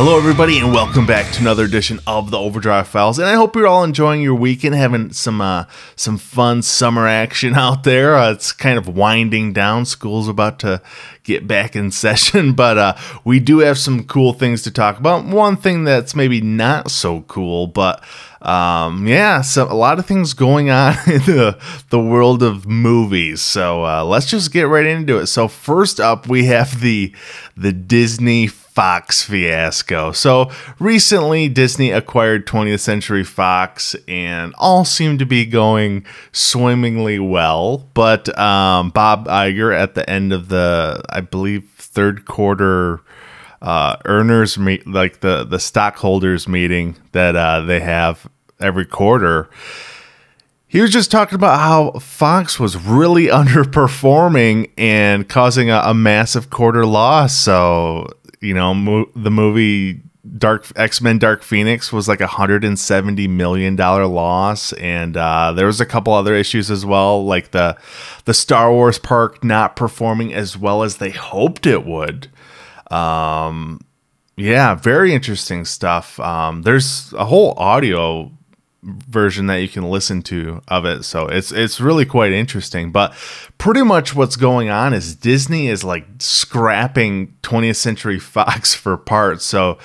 Hello, everybody, and welcome back to another edition of the Overdrive Files. And I hope you're all enjoying your weekend, having some uh, some fun summer action out there. Uh, it's kind of winding down. School's about to get back in session, but uh, we do have some cool things to talk about. One thing that's maybe not so cool, but um, yeah, so a lot of things going on in the, the world of movies. So uh, let's just get right into it. So first up, we have the the Disney Fox fiasco. So recently, Disney acquired 20th Century Fox, and all seemed to be going swimmingly well. But um, Bob Iger, at the end of the, I believe, third quarter uh, earners meet, like the the stockholders meeting that uh, they have every quarter. He was just talking about how Fox was really underperforming and causing a, a massive quarter loss. So you know, mo- the movie Dark X Men Dark Phoenix was like a hundred and seventy million dollar loss, and uh, there was a couple other issues as well, like the the Star Wars park not performing as well as they hoped it would. Um, yeah, very interesting stuff. Um, there's a whole audio version that you can listen to of it. So it's it's really quite interesting. But pretty much what's going on is Disney is like scrapping 20th Century Fox for parts. So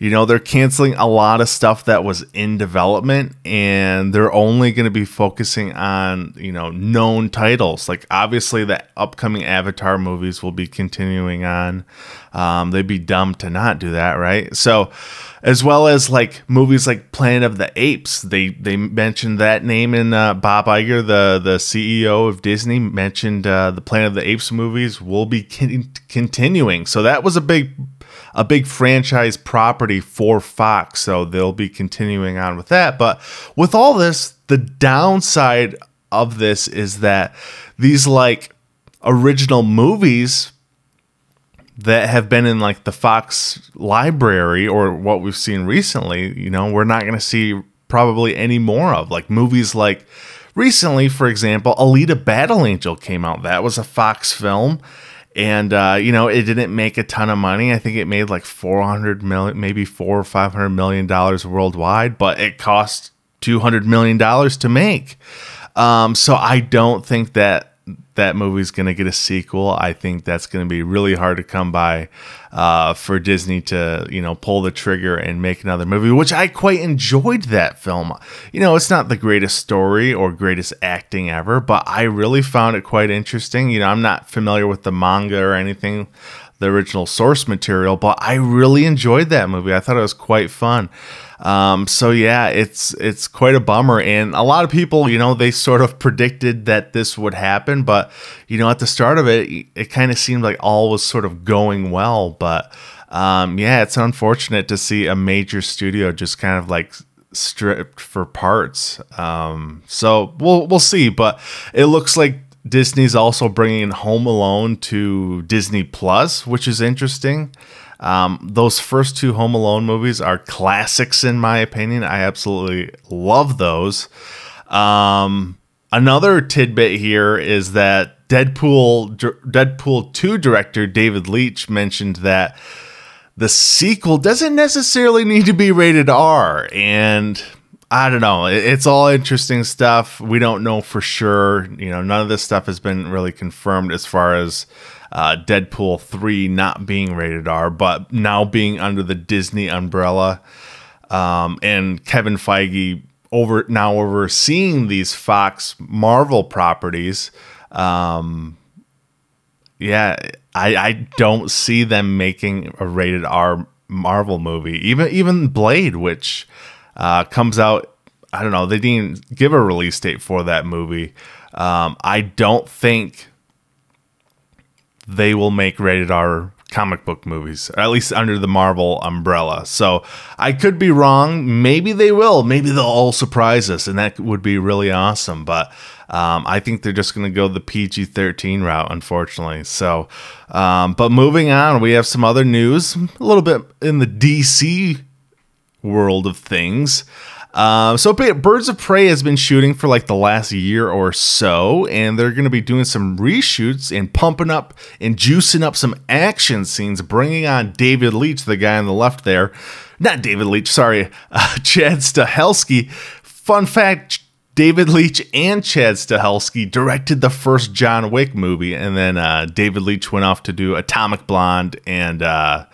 you know they're canceling a lot of stuff that was in development and they're only going to be focusing on you know known titles like obviously the upcoming avatar movies will be continuing on um, they'd be dumb to not do that right so as well as like movies like Planet of the Apes. They they mentioned that name in uh, Bob Iger, the the CEO of Disney, mentioned uh, the Planet of the Apes movies will be con- continuing. So that was a big a big franchise property for Fox. So they'll be continuing on with that. But with all this, the downside of this is that these like original movies that have been in like the Fox library or what we've seen recently, you know, we're not going to see probably any more of. Like movies like recently, for example, Alita Battle Angel came out. That was a Fox film. And uh, you know, it didn't make a ton of money. I think it made like 400 million, maybe four or 500 million dollars worldwide, but it cost 200 million dollars to make. Um, so I don't think that that movie's going to get a sequel. I think that's going to be really hard to come by uh, for Disney to, you know, pull the trigger and make another movie, which I quite enjoyed that film. You know, it's not the greatest story or greatest acting ever, but I really found it quite interesting. You know, I'm not familiar with the manga or anything the original source material, but I really enjoyed that movie. I thought it was quite fun. Um, so yeah, it's it's quite a bummer, and a lot of people, you know, they sort of predicted that this would happen, but you know, at the start of it, it kind of seemed like all was sort of going well, but um, yeah, it's unfortunate to see a major studio just kind of like stripped for parts. Um, so we'll we'll see, but it looks like Disney's also bringing Home Alone to Disney Plus, which is interesting. Um, those first two Home Alone movies are classics, in my opinion. I absolutely love those. Um, another tidbit here is that Deadpool Deadpool 2 director David Leitch mentioned that the sequel doesn't necessarily need to be rated R. And I don't know. It's all interesting stuff. We don't know for sure. You know, none of this stuff has been really confirmed as far as uh, Deadpool 3 not being rated R, but now being under the Disney umbrella. Um, and Kevin Feige over now overseeing these Fox Marvel properties. Um, yeah, I, I don't see them making a rated R Marvel movie. Even even Blade, which uh, comes out. I don't know. They didn't give a release date for that movie. Um, I don't think they will make rated R comic book movies, at least under the Marvel umbrella. So I could be wrong. Maybe they will. Maybe they'll all surprise us, and that would be really awesome. But um, I think they're just going to go the PG 13 route, unfortunately. So, um, but moving on, we have some other news, a little bit in the DC world of things. Um, so Birds of Prey has been shooting for like the last year or so, and they're going to be doing some reshoots and pumping up and juicing up some action scenes, bringing on David Leitch, the guy on the left there. Not David Leitch, sorry, uh, Chad Stahelski. Fun fact David Leitch and Chad Stahelski directed the first John Wick movie, and then uh, David Leitch went off to do Atomic Blonde and uh,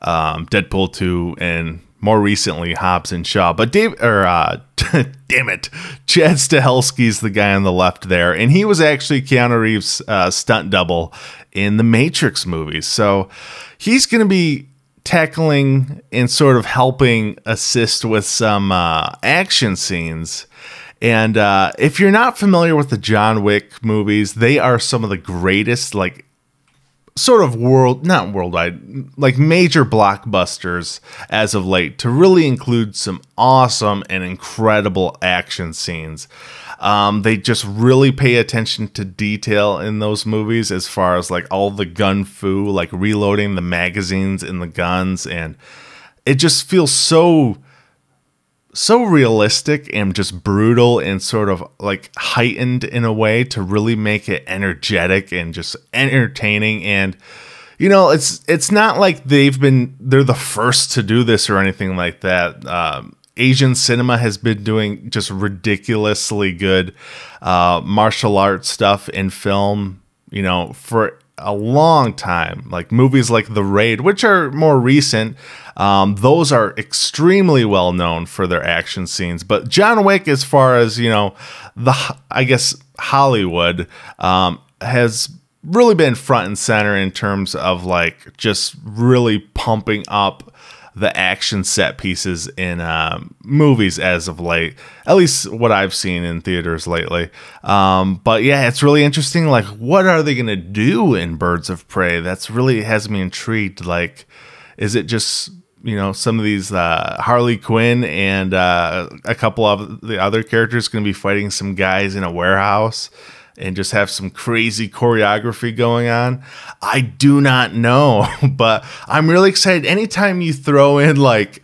um, Deadpool 2 and more recently Hobbs and Shaw. But Dave or uh, damn it, Chad Stahelski's the guy on the left there, and he was actually Keanu Reeves' uh, stunt double in the Matrix movies. So he's going to be tackling and sort of helping assist with some uh, action scenes. And uh, if you're not familiar with the John Wick movies, they are some of the greatest, like sort of world not worldwide like major blockbusters as of late to really include some awesome and incredible action scenes. Um, they just really pay attention to detail in those movies as far as like all the gun fu like reloading the magazines in the guns and it just feels so so realistic and just brutal and sort of like heightened in a way to really make it energetic and just entertaining and you know it's it's not like they've been they're the first to do this or anything like that um, asian cinema has been doing just ridiculously good uh, martial arts stuff in film you know for a long time. Like movies like The Raid, which are more recent, um, those are extremely well known for their action scenes. But John Wick, as far as you know, the I guess Hollywood um, has really been front and center in terms of like just really pumping up the action set pieces in um, movies as of late, at least what I've seen in theaters lately. Um, but yeah, it's really interesting. Like, what are they going to do in Birds of Prey? That's really has me intrigued. Like, is it just you know some of these uh, Harley Quinn and uh, a couple of the other characters going to be fighting some guys in a warehouse? and just have some crazy choreography going on? I do not know, but I'm really excited. Anytime you throw in like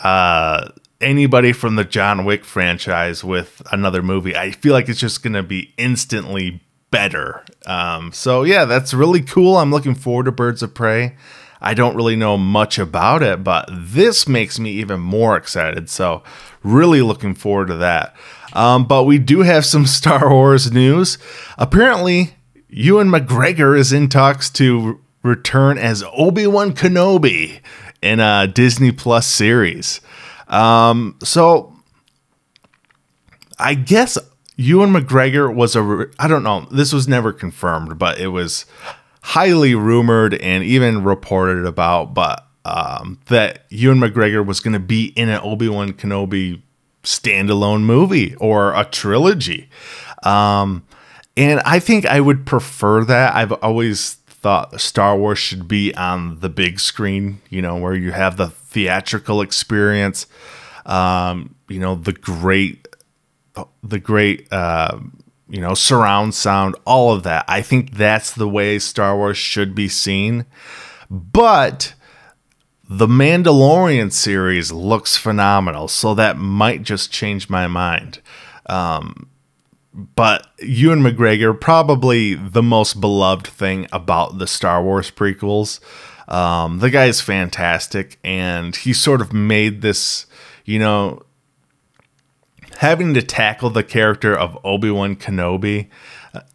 uh, anybody from the John Wick franchise with another movie, I feel like it's just going to be instantly better. Um, so, yeah, that's really cool. I'm looking forward to Birds of Prey. I don't really know much about it, but this makes me even more excited. So, really looking forward to that. Um, but we do have some Star Wars news. Apparently, Ewan McGregor is in talks to return as Obi Wan Kenobi in a Disney Plus series. Um, so, I guess Ewan McGregor was a. I don't know. This was never confirmed, but it was highly rumored and even reported about. But um, that Ewan McGregor was going to be in an Obi Wan Kenobi standalone movie or a trilogy. Um, and I think I would prefer that. I've always thought Star Wars should be on the big screen, you know, where you have the theatrical experience, um, you know, the great, the great, uh, you know, surround sound, all of that. I think that's the way Star Wars should be seen. But the Mandalorian series looks phenomenal, so that might just change my mind. Um, but Ewan McGregor, probably the most beloved thing about the Star Wars prequels. Um, the guy is fantastic, and he sort of made this, you know, having to tackle the character of Obi Wan Kenobi.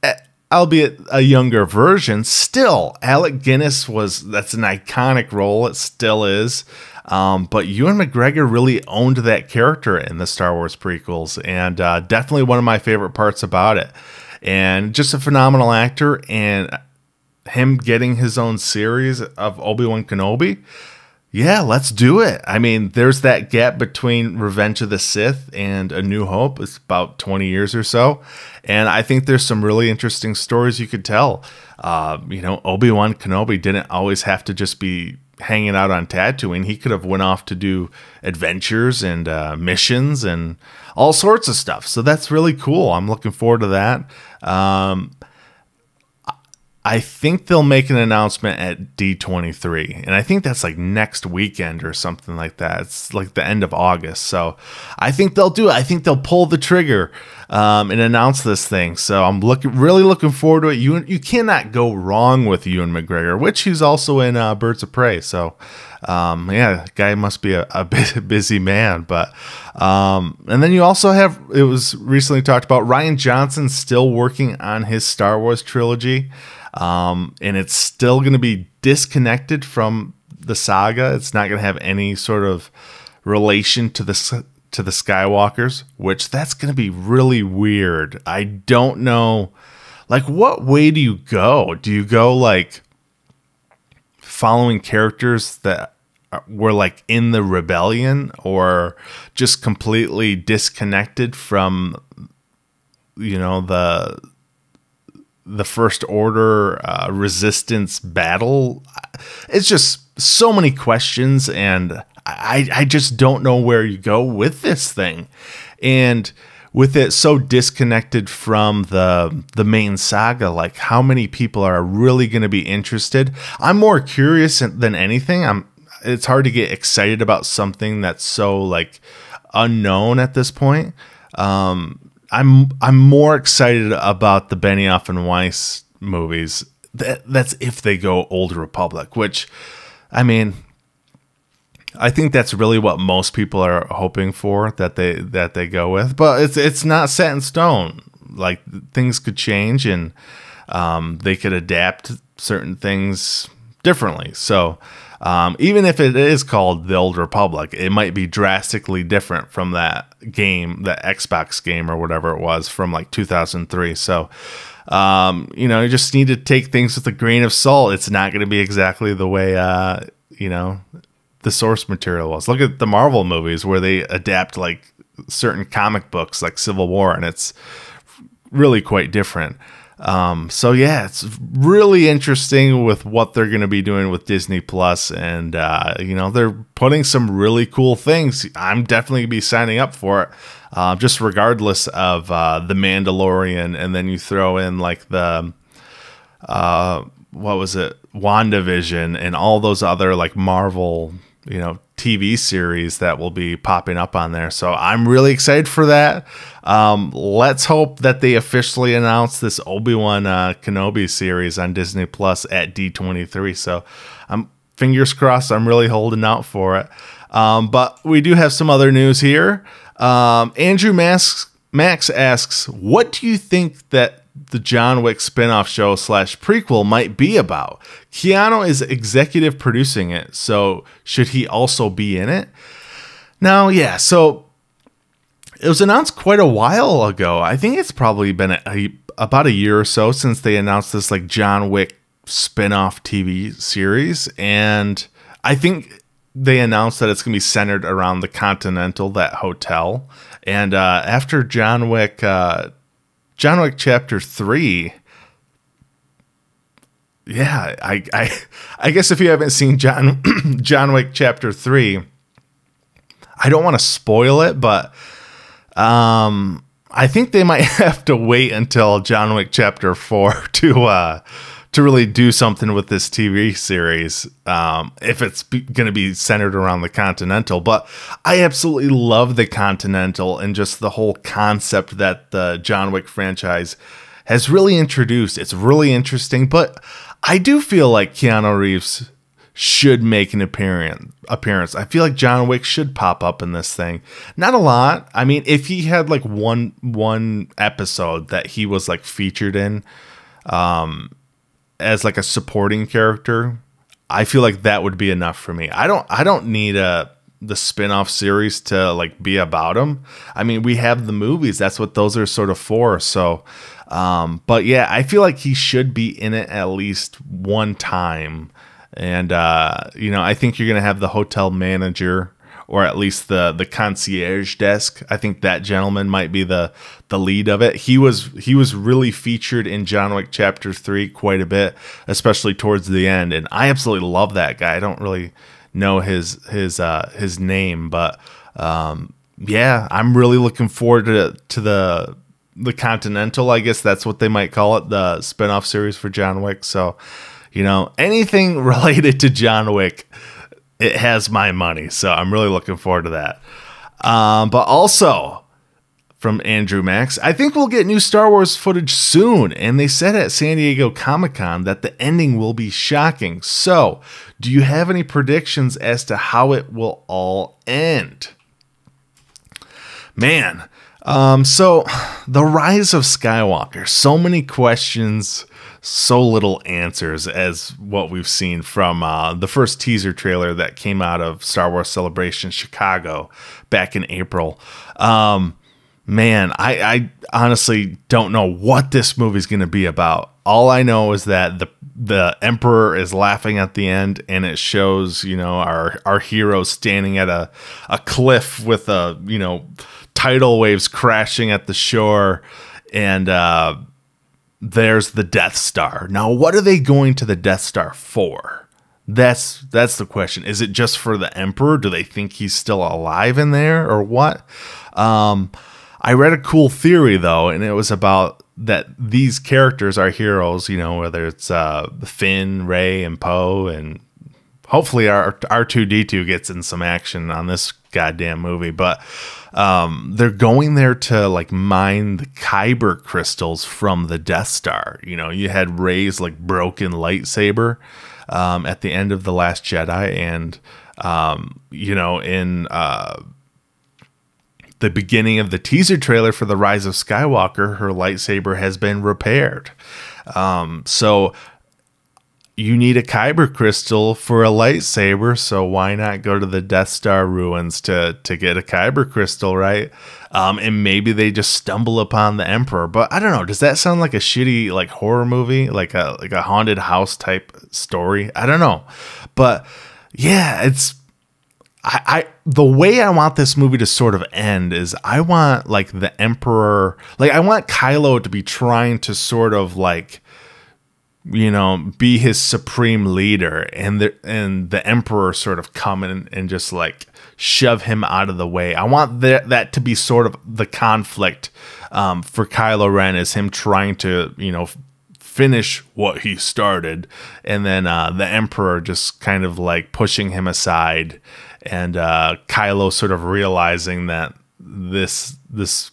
Uh, albeit a younger version, still Alec Guinness was that's an iconic role. It still is. Um, but Ewan McGregor really owned that character in the Star Wars prequels, and uh, definitely one of my favorite parts about it. And just a phenomenal actor, and him getting his own series of Obi Wan Kenobi yeah, let's do it. I mean, there's that gap between Revenge of the Sith and A New Hope. It's about 20 years or so. And I think there's some really interesting stories you could tell. Uh, you know, Obi-Wan Kenobi didn't always have to just be hanging out on Tatooine. He could have went off to do adventures and uh, missions and all sorts of stuff. So that's really cool. I'm looking forward to that. Um, I think they'll make an announcement at D23. And I think that's like next weekend or something like that. It's like the end of August. So I think they'll do it. I think they'll pull the trigger um, and announce this thing. So I'm looking really looking forward to it. You you cannot go wrong with Ewan McGregor, which he's also in uh, Birds of Prey. So um, yeah, guy must be a, a busy man. But um, and then you also have it was recently talked about Rian Johnson still working on his Star Wars trilogy um, and it's still going to be disconnected from the saga. It's not going to have any sort of relation to the to the Skywalkers, which that's going to be really weird. I don't know, like, what way do you go? Do you go like following characters that were like in the rebellion, or just completely disconnected from, you know, the the first order uh, resistance battle? It's just so many questions and I, I just don't know where you go with this thing. And with it so disconnected from the the main saga like how many people are really going to be interested? I'm more curious than anything. I'm it's hard to get excited about something that's so like unknown at this point um I'm I'm more excited about the Benioff and Weiss movies. That that's if they go Old Republic, which I mean I think that's really what most people are hoping for that they that they go with. But it's it's not set in stone. Like things could change and um, they could adapt certain things differently. So um, even if it is called the Old Republic, it might be drastically different from that game, the Xbox game or whatever it was from like 2003. So, um, you know, you just need to take things with a grain of salt. It's not going to be exactly the way, uh, you know, the source material was. Look at the Marvel movies where they adapt like certain comic books like Civil War, and it's really quite different. Um, so yeah, it's really interesting with what they're going to be doing with Disney Plus, and uh, you know they're putting some really cool things. I'm definitely gonna be signing up for it, uh, just regardless of uh, the Mandalorian, and then you throw in like the uh, what was it, WandaVision, and all those other like Marvel, you know, TV series that will be popping up on there. So I'm really excited for that. Um, let's hope that they officially announce this Obi Wan uh, Kenobi series on Disney Plus at D23. So I'm fingers crossed. I'm really holding out for it. Um, but we do have some other news here. Um, Andrew Max, Max asks, "What do you think that the John Wick spin-off show slash prequel might be about. Keanu is executive producing it, so should he also be in it? Now, yeah, so it was announced quite a while ago. I think it's probably been a, a, about a year or so since they announced this like John Wick spin-off TV series, and I think they announced that it's going to be centered around the Continental, that hotel. And uh, after John Wick uh, John Wick Chapter Three. Yeah, I, I, I guess if you haven't seen John John Wick Chapter Three, I don't want to spoil it, but um, I think they might have to wait until John Wick Chapter Four to uh, to really do something with this TV series um, if it's going to be centered around the Continental. But I absolutely love the Continental and just the whole concept that the John Wick franchise has really introduced. It's really interesting, but I do feel like Keanu Reeves should make an appearance. Appearance. I feel like John Wick should pop up in this thing. Not a lot. I mean, if he had like one one episode that he was like featured in, um, as like a supporting character, I feel like that would be enough for me. I don't I don't need a the spin-off series to like be about him. I mean, we have the movies. That's what those are sort of for. So um but yeah, I feel like he should be in it at least one time. And uh you know, I think you're to have the hotel manager or at least the the concierge desk. I think that gentleman might be the the lead of it. He was he was really featured in John Wick Chapter Three quite a bit, especially towards the end, and I absolutely love that guy. I don't really know his his uh, his name, but um, yeah, I'm really looking forward to to the the Continental, I guess that's what they might call it, the spinoff series for John Wick. So, you know, anything related to John Wick, it has my money. So I'm really looking forward to that. Um, but also from Andrew Max, I think we'll get new Star Wars footage soon. And they said at San Diego Comic Con that the ending will be shocking. So, do you have any predictions as to how it will all end? Man, um, so the rise of Skywalker, so many questions, so little answers as what we've seen from uh, the first teaser trailer that came out of Star Wars Celebration Chicago back in April. Um, man, I, I honestly don't know what this movie's going to be about. All I know is that the the emperor is laughing at the end, and it shows you know our our hero standing at a a cliff with a you know tidal waves crashing at the shore, and uh, there's the Death Star. Now, what are they going to the Death Star for? That's that's the question. Is it just for the Emperor? Do they think he's still alive in there, or what? Um, I read a cool theory though, and it was about that these characters are heroes. You know, whether it's uh, Finn, Rey, and Poe, and hopefully our R two D two gets in some action on this goddamn movie. But um, they're going there to like mine the kyber crystals from the Death Star. You know, you had Rey's like broken lightsaber um, at the end of the Last Jedi, and um, you know in uh, the beginning of the teaser trailer for the Rise of Skywalker, her lightsaber has been repaired. Um, so you need a kyber crystal for a lightsaber, so why not go to the Death Star ruins to to get a kyber crystal, right? Um, and maybe they just stumble upon the Emperor. But I don't know. Does that sound like a shitty like horror movie, like a like a haunted house type story? I don't know. But yeah, it's I, I the way I want this movie to sort of end is I want like the Emperor, like I want Kylo to be trying to sort of like you know, be his supreme leader, and the and the emperor sort of come in and just like shove him out of the way. I want that that to be sort of the conflict um, for Kylo Ren is him trying to you know finish what he started, and then uh, the emperor just kind of like pushing him aside, and uh, Kylo sort of realizing that this this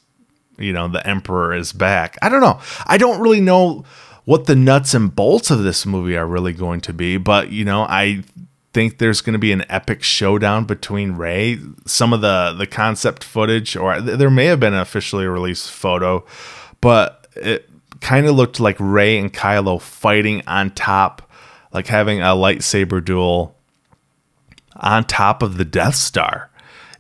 you know the emperor is back. I don't know. I don't really know what the nuts and bolts of this movie are really going to be. But, you know, I think there's going to be an epic showdown between Rey. Some of the the concept footage, or there may have been an officially released photo, but it kind of looked like Rey and Kylo fighting on top, like having a lightsaber duel on top of the Death Star.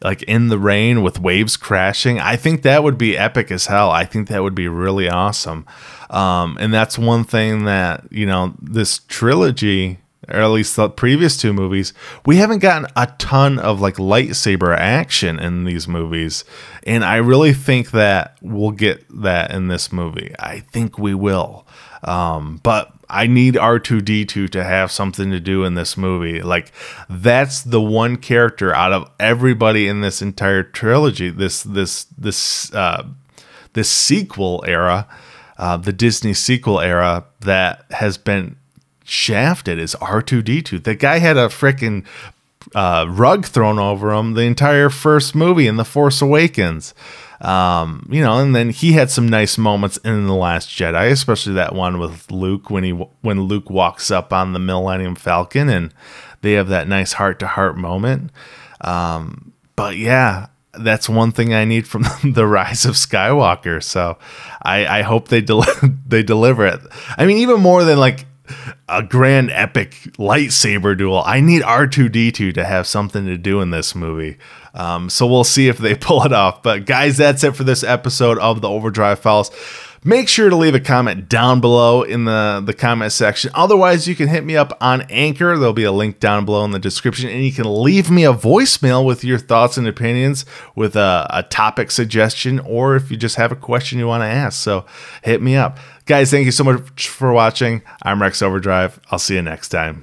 Like in the rain with waves crashing. I think that would be epic as hell. I think that would be really awesome. Um, and that's one thing that, you know, this trilogy, or at least the previous two movies, we haven't gotten a ton of like lightsaber action in these movies. And I really think that we'll get that in this movie. I think we will. Um, but I need R2D2 to have something to do in this movie. Like that's the one character out of everybody in this entire trilogy, this this this uh this sequel era uh, the Disney sequel era that has been shafted is R2D2. The guy had a freaking uh, rug thrown over him the entire first movie in The Force Awakens. Um, you know, and then he had some nice moments in the Last Jedi, especially that one with Luke when he when Luke walks up on the Millennium Falcon and they have that nice heart to heart moment. Um, but yeah, that's one thing I need from the Rise of Skywalker. So I, I hope they del- they deliver it. I mean, even more than like a grand epic lightsaber duel, I need R two D two to have something to do in this movie. Um, so we'll see if they pull it off. But guys, that's it for this episode of the Overdrive Files. Make sure to leave a comment down below in the, the comment section. Otherwise, you can hit me up on Anchor. There'll be a link down below in the description, and you can leave me a voicemail with your thoughts and opinions with a, a topic suggestion, or if you just have a question you want to ask. So hit me up. Guys, thank you so much for watching. I'm Rex Overdrive. I'll see you next time.